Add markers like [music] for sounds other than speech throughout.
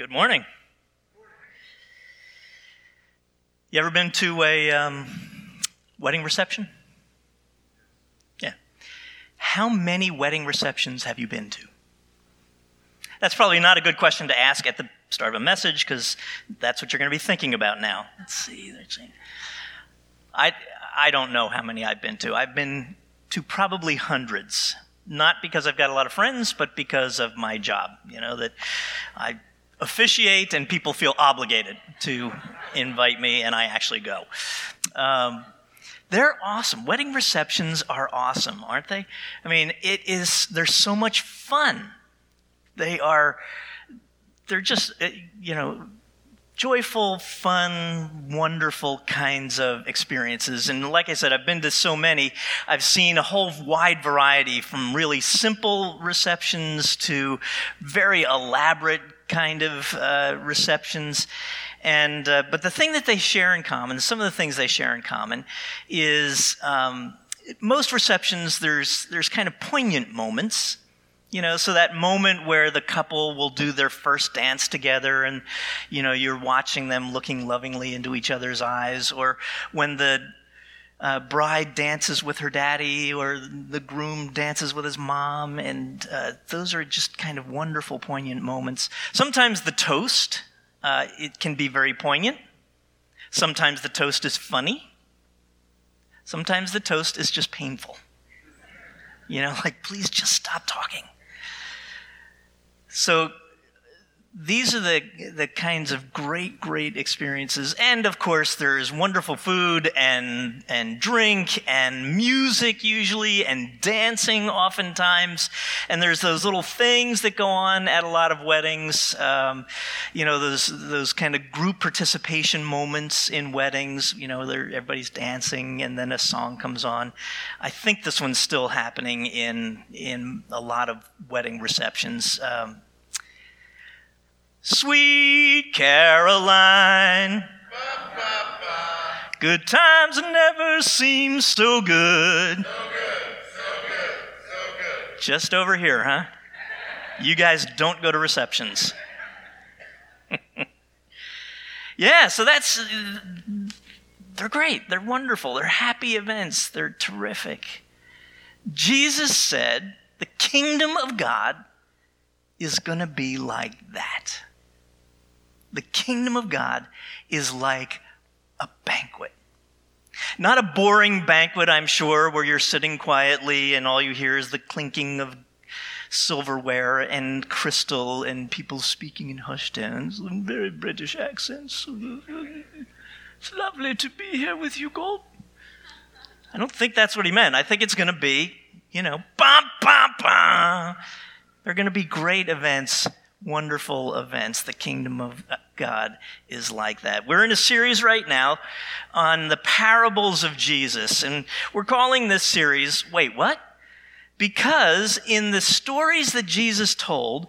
Good morning. You ever been to a um, wedding reception? Yeah. How many wedding receptions have you been to? That's probably not a good question to ask at the start of a message because that's what you're going to be thinking about now. Let's see. I, I don't know how many I've been to. I've been to probably hundreds. Not because I've got a lot of friends, but because of my job. You know, that I officiate and people feel obligated to invite me, and I actually go. Um, they're awesome. Wedding receptions are awesome, aren't they? I mean, it is, they're so much fun. They are, they're just, uh, you know, joyful, fun, wonderful kinds of experiences. And like I said, I've been to so many. I've seen a whole wide variety from really simple receptions to very elaborate kind of uh, receptions. And uh, but the thing that they share in common, some of the things they share in common, is um, most receptions there's there's kind of poignant moments. You know, so that moment where the couple will do their first dance together and, you know, you're watching them looking lovingly into each other's eyes, or when the uh, bride dances with her daddy or the groom dances with his mom, and uh, those are just kind of wonderful, poignant moments. Sometimes the toast, uh, it can be very poignant. Sometimes the toast is funny. Sometimes the toast is just painful. You know, like, please just stop talking. So these are the, the kinds of great, great experiences. And of course, there's wonderful food and, and drink and music usually and dancing oftentimes. And there's those little things that go on at a lot of weddings. Um, you know, those, those kind of group participation moments in weddings. You know, everybody's dancing and then a song comes on. I think this one's still happening in, in a lot of wedding receptions. Um, Sweet Caroline. Good times never seem so good. So good, so good, so good. Just over here, huh? You guys don't go to receptions. [laughs] yeah, so that's. They're great. They're wonderful. They're happy events. They're terrific. Jesus said the kingdom of God is going to be like that the kingdom of God is like a banquet. Not a boring banquet, I'm sure, where you're sitting quietly and all you hear is the clinking of silverware and crystal and people speaking in hushed tones very British accents. It's lovely to be here with you, Gold. I don't think that's what he meant. I think it's going to be, you know, bam, bam, bam. They're going to be great events wonderful events. The kingdom of God is like that. We're in a series right now on the parables of Jesus, and we're calling this series, wait, what? Because in the stories that Jesus told,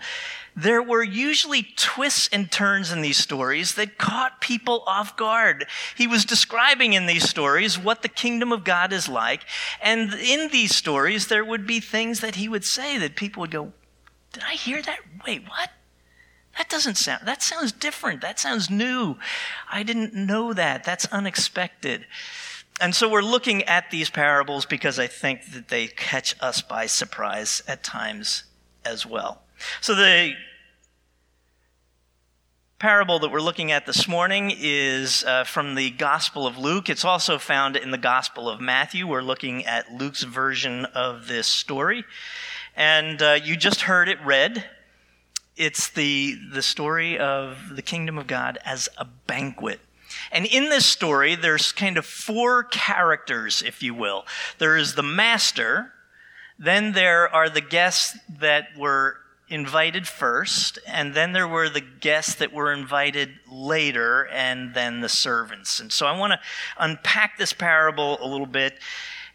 there were usually twists and turns in these stories that caught people off guard. He was describing in these stories what the kingdom of God is like. And in these stories, there would be things that he would say that people would go, Did I hear that? Wait, what? That doesn't sound, that sounds different. That sounds new. I didn't know that. That's unexpected. And so we're looking at these parables because I think that they catch us by surprise at times as well. So the parable that we're looking at this morning is uh, from the Gospel of Luke. It's also found in the Gospel of Matthew. We're looking at Luke's version of this story. And uh, you just heard it read it's the, the story of the kingdom of God as a banquet. And in this story, there's kind of four characters, if you will. There is the master, then there are the guests that were invited first, and then there were the guests that were invited later, and then the servants. And so I want to unpack this parable a little bit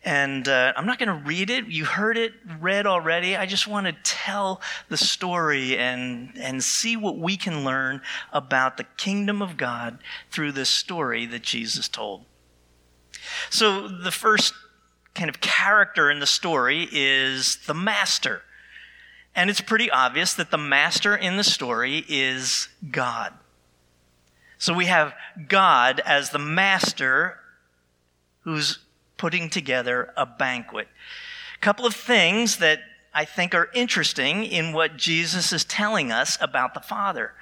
and uh, I'm not going to read it. You heard it read already. I just want to tell the story and, and see what we can learn about the kingdom of God through this story that Jesus told. So, the first kind of character in the story is the master. And it's pretty obvious that the master in the story is God. So we have God as the master who's putting together a banquet. A couple of things that I think are interesting in what Jesus is telling us about the Father.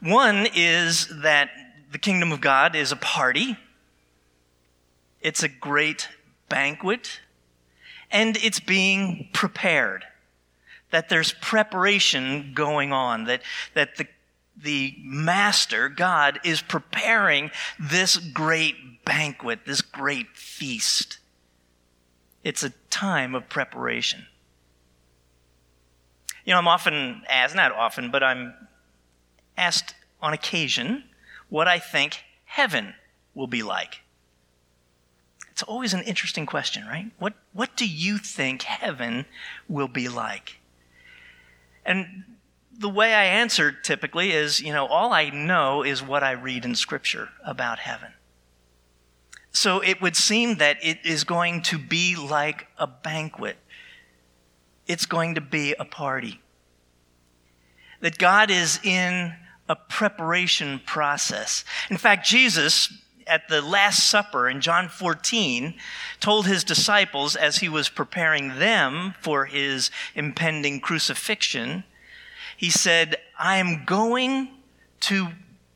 One is that the kingdom of God is a party, it's a great banquet, and it's being prepared. That there's preparation going on, that, that the, the master, God, is preparing this great banquet, this great feast. It's a time of preparation. You know, I'm often asked, not often, but I'm asked on occasion what I think heaven will be like. It's always an interesting question, right? What, what do you think heaven will be like? And the way I answer typically is, you know, all I know is what I read in Scripture about heaven. So it would seem that it is going to be like a banquet. It's going to be a party. That God is in a preparation process. In fact, Jesus, at the Last Supper in John 14, told his disciples as he was preparing them for his impending crucifixion, he said, I am going to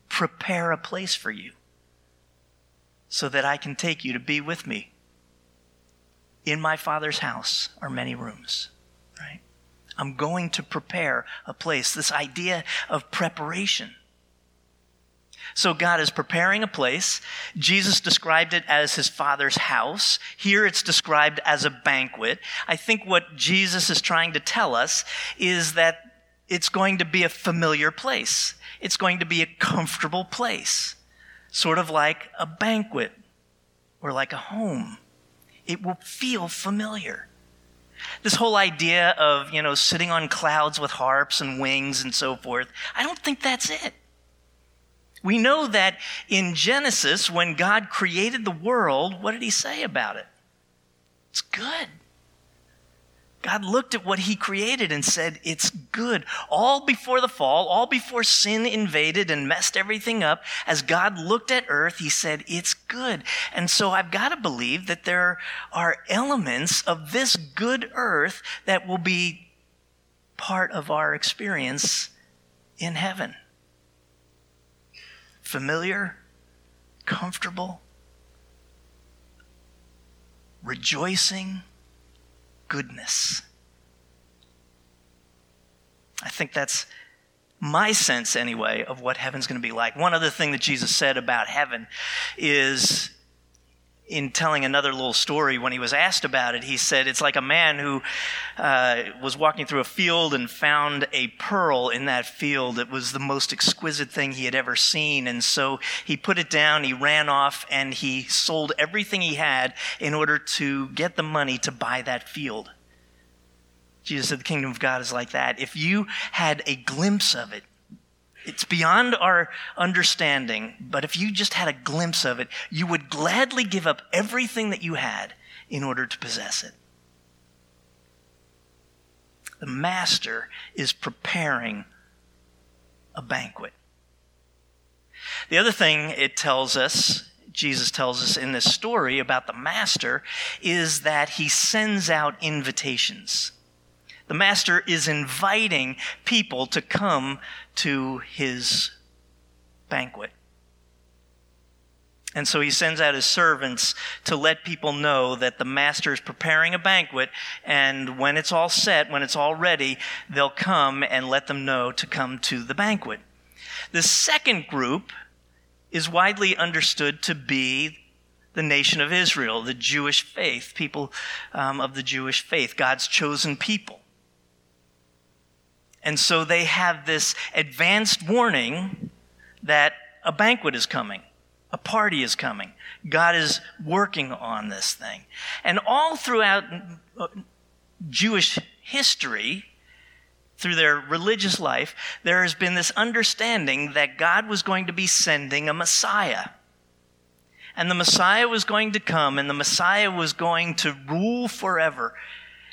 prepare a place for you so that I can take you to be with me. In my Father's house are many rooms, right? I'm going to prepare a place. This idea of preparation. So God is preparing a place. Jesus described it as his father's house. Here it's described as a banquet. I think what Jesus is trying to tell us is that it's going to be a familiar place. It's going to be a comfortable place sort of like a banquet or like a home. It will feel familiar. This whole idea of, you know, sitting on clouds with harps and wings and so forth, I don't think that's it. We know that in Genesis, when God created the world, what did he say about it? It's good. God looked at what he created and said, It's good. All before the fall, all before sin invaded and messed everything up, as God looked at earth, he said, It's good. And so I've got to believe that there are elements of this good earth that will be part of our experience in heaven. Familiar, comfortable, rejoicing goodness. I think that's my sense, anyway, of what heaven's going to be like. One other thing that Jesus said about heaven is in telling another little story, when he was asked about it, he said it's like a man who uh, was walking through a field and found a pearl in that field. It was the most exquisite thing he had ever seen. And so he put it down, he ran off, and he sold everything he had in order to get the money to buy that field. Jesus said the kingdom of God is like that. If you had a glimpse of it, it's beyond our understanding, but if you just had a glimpse of it, you would gladly give up everything that you had in order to possess it. The master is preparing a banquet. The other thing it tells us, Jesus tells us in this story about the master, is that he sends out invitations. The master is inviting people to come to his banquet. And so he sends out his servants to let people know that the master is preparing a banquet, and when it's all set, when it's all ready, they'll come and let them know to come to the banquet. The second group is widely understood to be the nation of Israel, the Jewish faith, people um, of the Jewish faith, God's chosen people. And so they have this advanced warning that a banquet is coming, a party is coming. God is working on this thing. And all throughout uh, Jewish history, through their religious life, there has been this understanding that God was going to be sending a Messiah. And the Messiah was going to come, and the Messiah was going to rule forever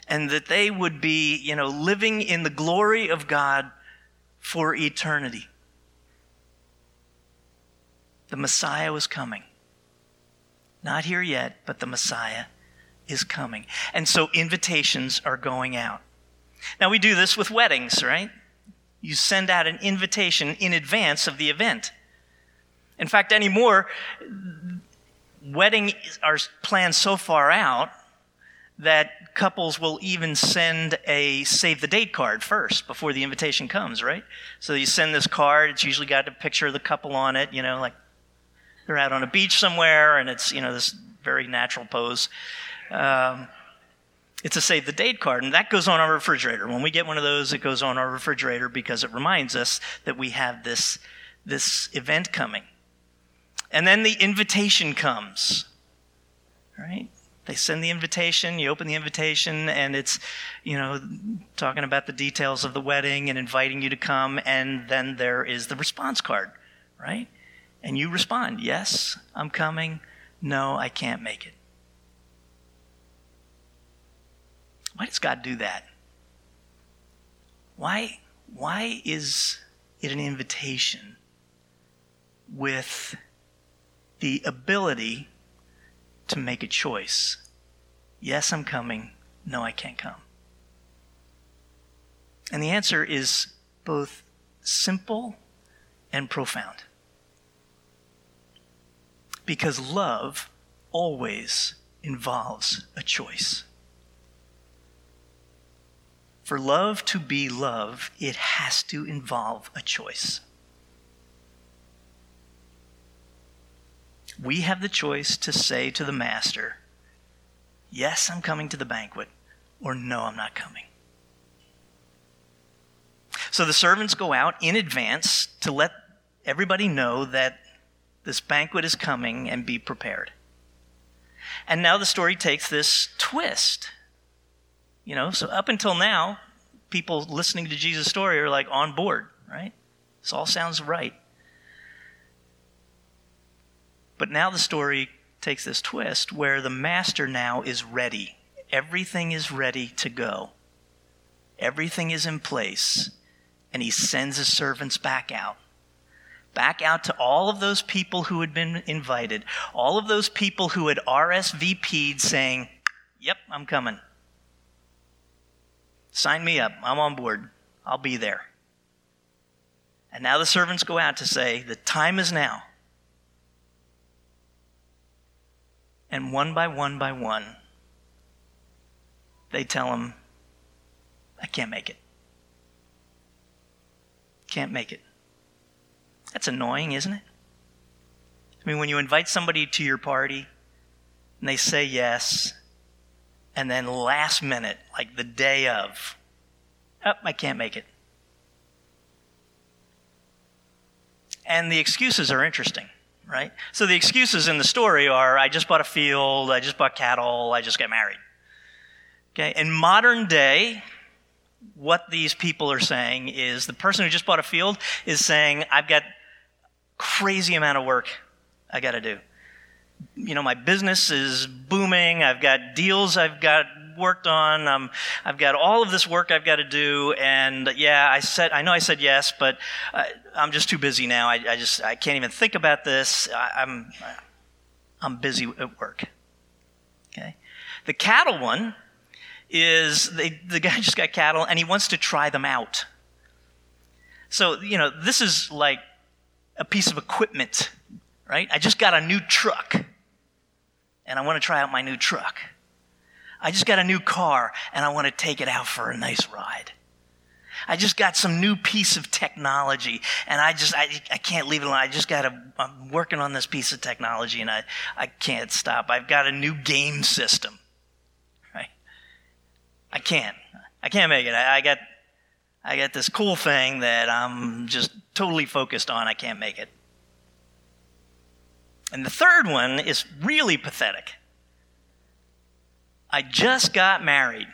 and that they would be, you know, living in the glory of God for eternity. The Messiah was coming. Not here yet, but the Messiah is coming. And so invitations are going out. Now, we do this with weddings, right? You send out an invitation in advance of the event. In fact, anymore, weddings are planned so far out that couples will even send a save the date card first before the invitation comes, right? So you send this card, it's usually got a picture of the couple on it, you know, like they're out on a beach somewhere and it's, you know, this very natural pose. Um, it's a save the date card, and that goes on our refrigerator. When we get one of those, it goes on our refrigerator because it reminds us that we have this, this event coming. And then the invitation comes, right? They send the invitation, you open the invitation, and it's, you know, talking about the details of the wedding and inviting you to come, and then there is the response card, right? And you respond, yes, I'm coming. No, I can't make it. Why does God do that? Why, why is it an invitation with the ability to make a choice? Yes, I'm coming. No, I can't come. And the answer is both simple and profound. Because love always involves a choice. For love to be love, it has to involve a choice. We have the choice to say to the master, Yes, I'm coming to the banquet, or No, I'm not coming. So the servants go out in advance to let everybody know that this banquet is coming and be prepared. And now the story takes this twist. You know, so up until now, people listening to Jesus' story are like on board, right? This all sounds right. But now the story takes this twist where the master now is ready. Everything is ready to go. Everything is in place. And he sends his servants back out. Back out to all of those people who had been invited, all of those people who had RSVP'd saying, Yep, I'm coming. Sign me up. I'm on board. I'll be there. And now the servants go out to say, The time is now. And one by one by one, they tell him, I can't make it. Can't make it. That's annoying, isn't it? I mean, when you invite somebody to your party and they say yes, and then last minute, like the day of, oh, I can't make it. And the excuses are interesting, right? So the excuses in the story are I just bought a field, I just bought cattle, I just got married. Okay, in modern day, what these people are saying is the person who just bought a field is saying, I've got crazy amount of work I got to do you know, my business is booming. I've got deals I've got worked on. Um, I've got all of this work I've got to do. And yeah, I said, I know I said yes, but I, I'm just too busy now. I, I, just, I can't even think about this. I, I'm, I'm busy at work. Okay. The cattle one is they, the guy [laughs] just got cattle and he wants to try them out. So, you know, this is like a piece of equipment right? I just got a new truck and I want to try out my new truck. I just got a new car and I want to take it out for a nice ride. I just got some new piece of technology and I just, I, I can't leave it alone. I just got to, I'm working on this piece of technology and I, I can't stop. I've got a new game system, right? I can't, I can't make it. I, I got, I got this cool thing that I'm just totally focused on. I can't make it. And the third one is really pathetic. I just got married.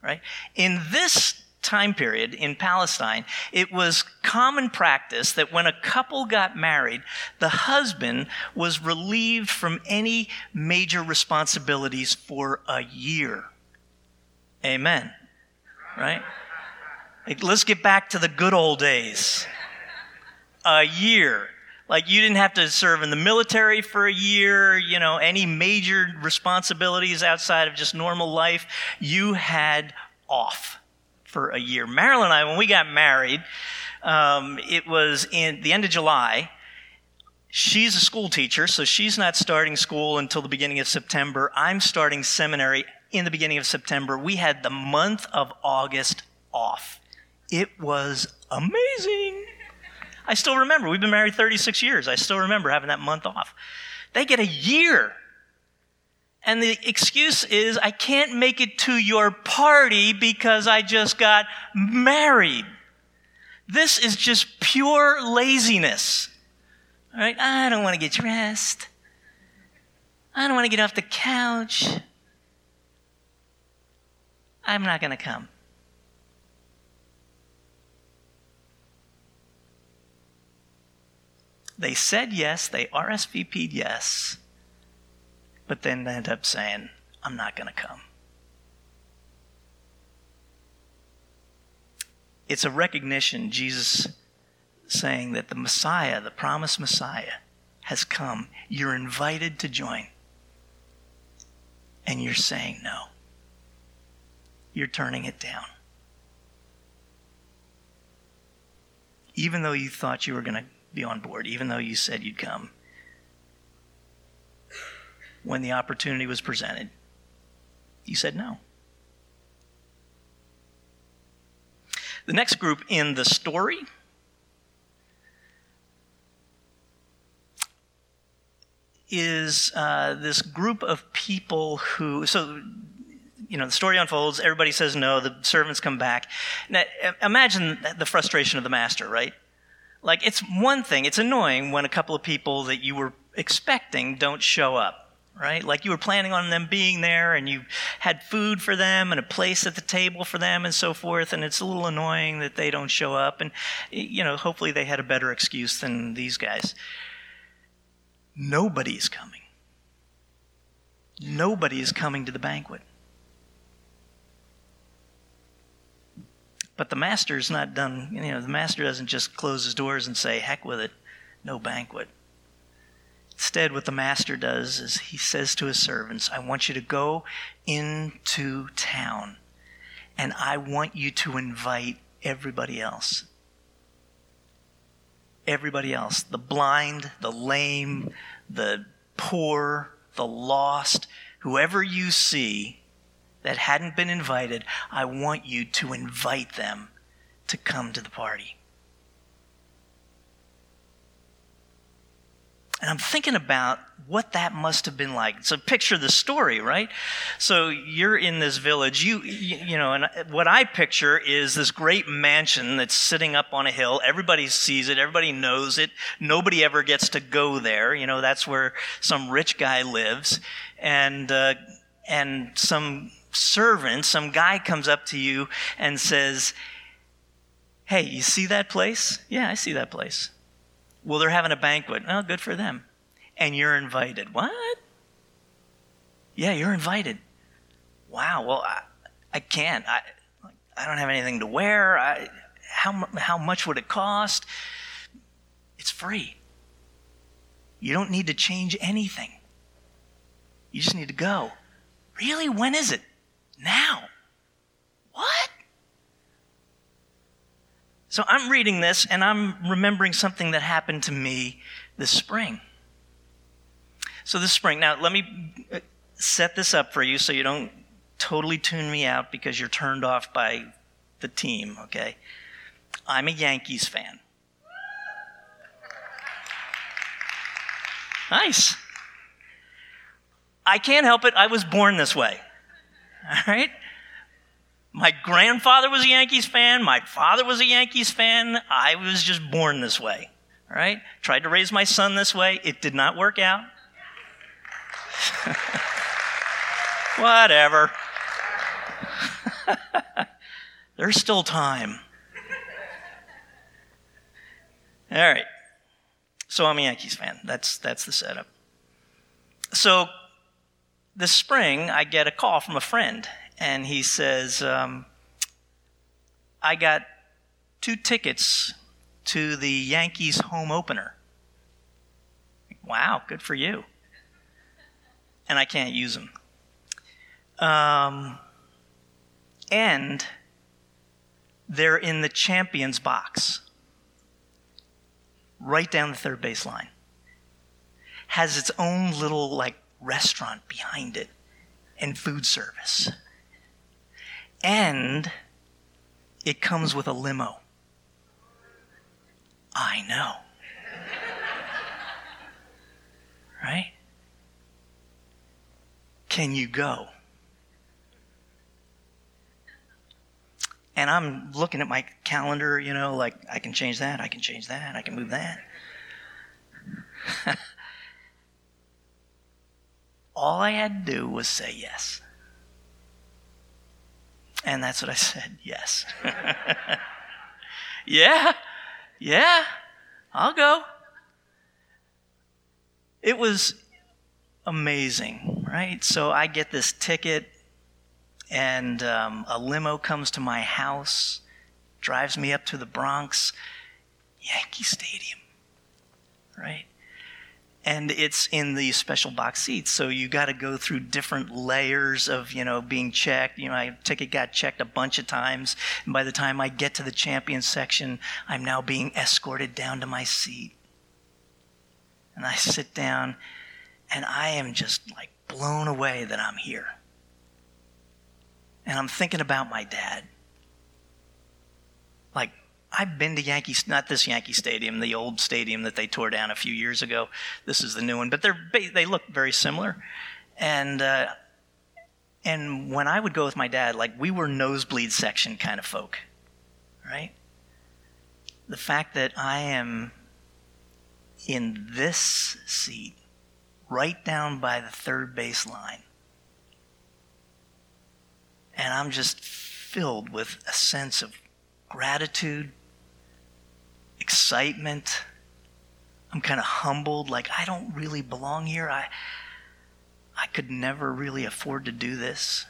Right? In this time period in Palestine, it was common practice that when a couple got married, the husband was relieved from any major responsibilities for a year. Amen. Right? Like, let's get back to the good old days. A year. Like, you didn't have to serve in the military for a year, you know, any major responsibilities outside of just normal life. You had off for a year. Marilyn and I, when we got married, um, it was in the end of July. She's a school teacher, so she's not starting school until the beginning of September. I'm starting seminary in the beginning of September. We had the month of August off. It was amazing. I still remember. We've been married 36 years. I still remember having that month off. They get a year. And the excuse is, I can't make it to your party because I just got married. This is just pure laziness. All right? I don't want to get dressed. I don't want to get off the couch. I'm not going to come. They said yes, they RSVP'd yes, but then they end up saying, I'm not going to come. It's a recognition, Jesus saying that the Messiah, the promised Messiah, has come. You're invited to join. And you're saying no. You're turning it down. Even though you thought you were going to be on board, even though you said you'd come. When the opportunity was presented, you said no. The next group in the story is uh, this group of people who, so, you know, the story unfolds, everybody says no, the servants come back. Now, imagine the frustration of the master, right? Like, it's one thing, it's annoying when a couple of people that you were expecting don't show up, right? Like, you were planning on them being there and you had food for them and a place at the table for them and so forth, and it's a little annoying that they don't show up. And, you know, hopefully they had a better excuse than these guys. Nobody's coming. Nobody is coming to the banquet. But the master's not done, you know, the master doesn't just close his doors and say, heck with it, no banquet. Instead, what the master does is he says to his servants, I want you to go into town and I want you to invite everybody else. Everybody else. The blind, the lame, the poor, the lost, whoever you see, that hadn't been invited, I want you to invite them to come to the party. And I'm thinking about what that must have been like. So picture the story, right? So you're in this village. You, you, know, and what I picture is this great mansion that's sitting up on a hill. Everybody sees it. Everybody knows it. Nobody ever gets to go there. You know, that's where some rich guy lives, and uh, and some servant, some guy comes up to you and says, Hey, you see that place? Yeah, I see that place. Well, they're having a banquet. Well, good for them. And you're invited. What? Yeah, you're invited. Wow. Well, I, I can't. I, I don't have anything to wear. I, how, how much would it cost? It's free. You don't need to change anything. You just need to go. Really? When is it? Now. What? So I'm reading this and I'm remembering something that happened to me this spring. So this spring, now let me uh, set this up for you so you don't totally tune me out because you're turned off by the team, okay? I'm a Yankees fan. Nice. I can't help it. I was born this way. All right? My grandfather was a Yankees fan. My father was a Yankees fan. I was just born this way. All right? Tried to raise my son this way. It did not work out. [laughs] Whatever. [laughs] There's still time. All right. So I'm a Yankees fan. That's that's the setup. So this spring, I get a call from a friend, and he says, um, I got two tickets to the Yankees home opener. Wow, good for you. And I can't use them. Um, and they're in the champions box, right down the third base line. Has its own little like restaurant behind it and food service. And it comes with a limo. I know. right? Can you go? And I'm looking at my calendar, you know, like I can change that, I can change that, I can move that. [laughs] All I had to do was say yes. And that's what I [laughs] said yes. [laughs] yeah, yeah, I'll go. It was amazing, right? So I get this ticket, and um, a limo comes to my house, drives me up to the Bronx, Yankee Stadium, right? And it's in the special box seats. So you got to go through different layers of, you know, being checked. You know, my ticket got checked a bunch of times. And by the time I get to the champion section, I'm now being escorted down to my seat. And I sit down and I am just like blown away that I'm here. And I'm thinking about my dad. I've been to Yankee, not this Yankee Stadium, the old stadium that they tore down a few years ago. This is the new one, but they're they look very similar. And uh, and when I would go with my dad, like we were nosebleed section kind of folk, right? The fact that I am in this seat, right down by the third base line, and I'm just filled with a sense of gratitude excitement. I'm kind of humbled, like I don't really belong here. I, I could never really afford to do this.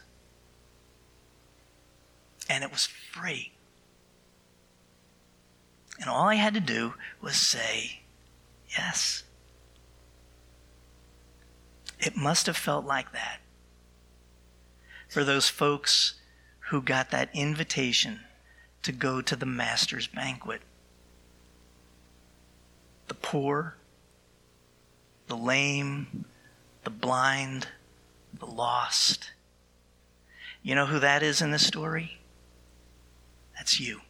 And it was free. And all I had to do was say, yes. It must have felt like that for those folks who got that invitation to go to the Master's banquet the poor, the lame, the blind, the lost. You know who that is in the story? That's you.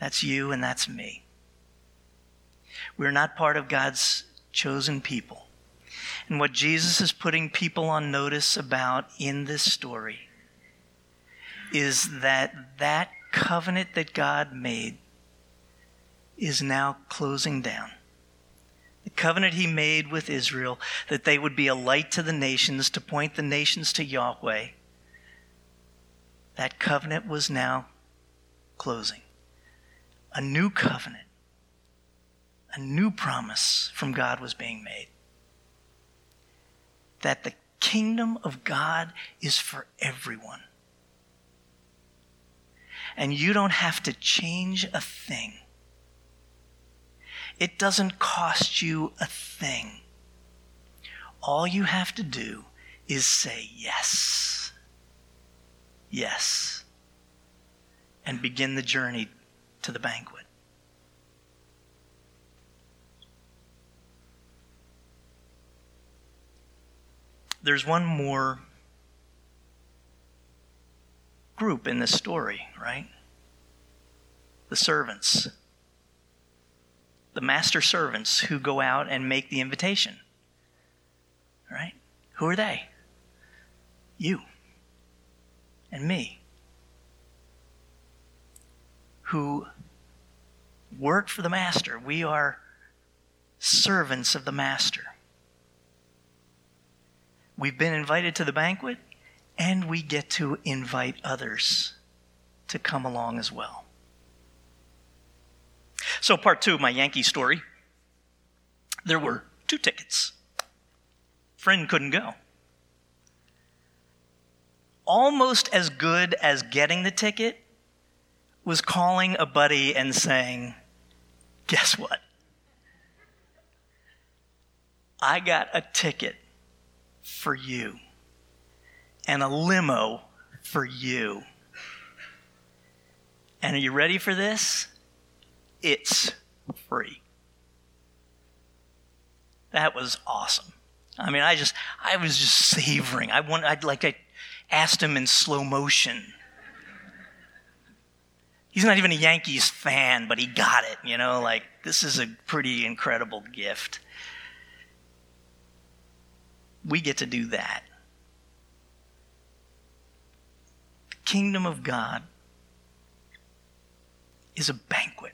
That's you and that's me. We're not part of God's chosen people. And what Jesus is putting people on notice about in this story is that that covenant that God made is now closing down. The covenant he made with Israel that they would be a light to the nations, to point the nations to Yahweh, that covenant was now closing. A new covenant, a new promise from God was being made. That the kingdom of God is for everyone. And you don't have to change a thing it doesn't cost you a thing. All you have to do is say yes. Yes. And begin the journey to the banquet. There's one more group in this story, right? The servants the master servants who go out and make the invitation. Right? Who are they? You and me. Who work for the master. We are servants of the master. We've been invited to the banquet, and we get to invite others to come along as well. So, part two of my Yankee story there were two tickets. Friend couldn't go. almost as good as getting the ticket was calling a buddy and saying, Guess what? I got a ticket for you and a limo for you. And are you ready for this? It's free. That was awesome. I mean, I just, I was just savoring. I want, I'd like, I asked him in slow motion. He's not even a Yankees fan, but he got it, you know, like, this is a pretty incredible gift. We get to do that. The kingdom of God is a banquet.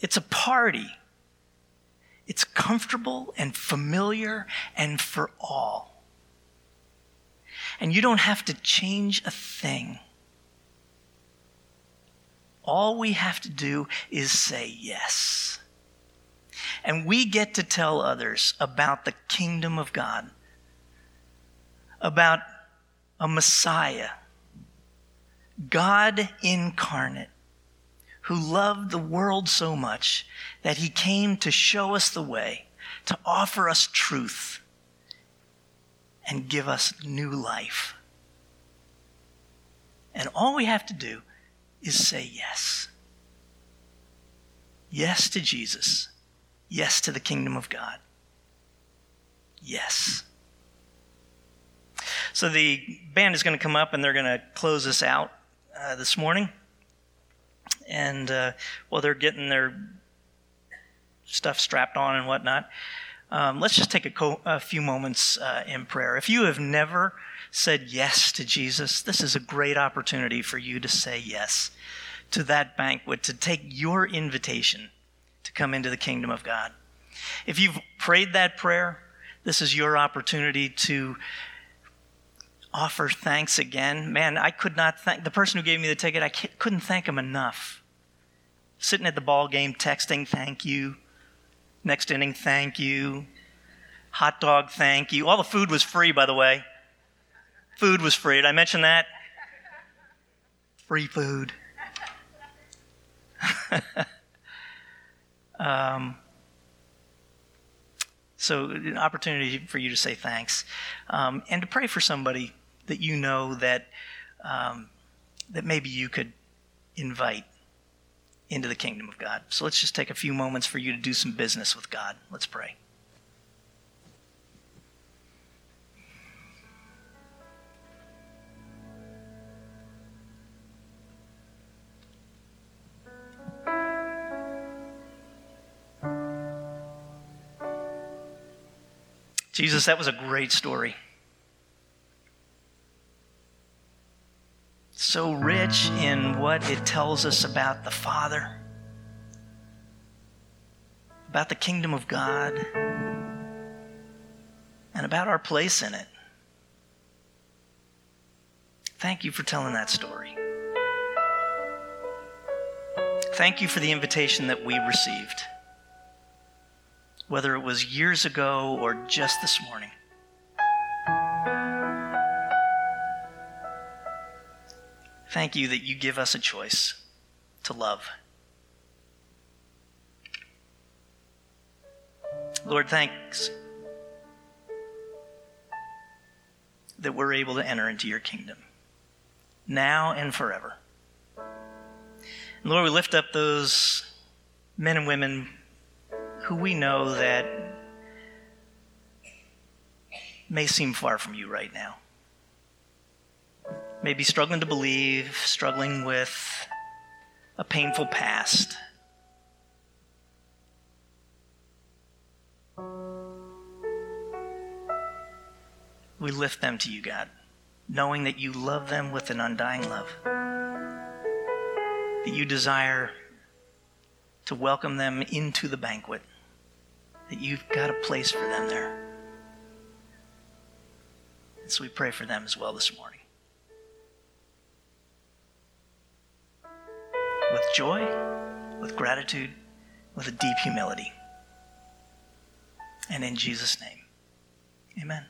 It's a party. It's comfortable and familiar and for all. And you don't have to change a thing. All we have to do is say yes. And we get to tell others about the kingdom of God, about a Messiah, God incarnate, who loved the world so much that he came to show us the way, to offer us truth, and give us new life. And all we have to do is say yes. Yes to Jesus. Yes to the kingdom of God. Yes. So the band is going to come up and they're going to close us out uh, this morning. And uh, while they're getting their stuff strapped on and whatnot, um, let's just take a, co- a few moments uh, in prayer. If you have never said yes to Jesus, this is a great opportunity for you to say yes to that banquet, to take your invitation to come into the kingdom of God. If you've prayed that prayer, this is your opportunity to offer thanks again. Man, I could not thank the person who gave me the ticket, I couldn't thank him enough. Sitting at the ball game, texting, thank you. Next inning, thank you. Hot dog, thank you. All the food was free, by the way. Food was free. Did I mention that? Free food. [laughs] um, so, an opportunity for you to say thanks um, and to pray for somebody that you know that um, that maybe you could invite into the kingdom of God. So, let's just take a few moments for you to do some business with God. Let's pray. Jesus, that was a great story. So rich in what it tells us about the Father, about the kingdom of God, and about our place in it. Thank you for telling that story. Thank you for the invitation that we received whether it was years ago or just this morning. Thank you that you give us a choice to love. Lord, thanks that we're able to enter into your kingdom now and forever. And Lord, we lift up those men and women who we know that may seem far from you right now. Maybe struggling to believe, struggling with a painful past. We lift them to you, God, knowing that you love them with an undying love, that you desire to welcome them into the banquet that you've got a place for them there. And so we pray for them as well this morning. With joy, with gratitude, with a deep humility. And in Jesus' name, amen.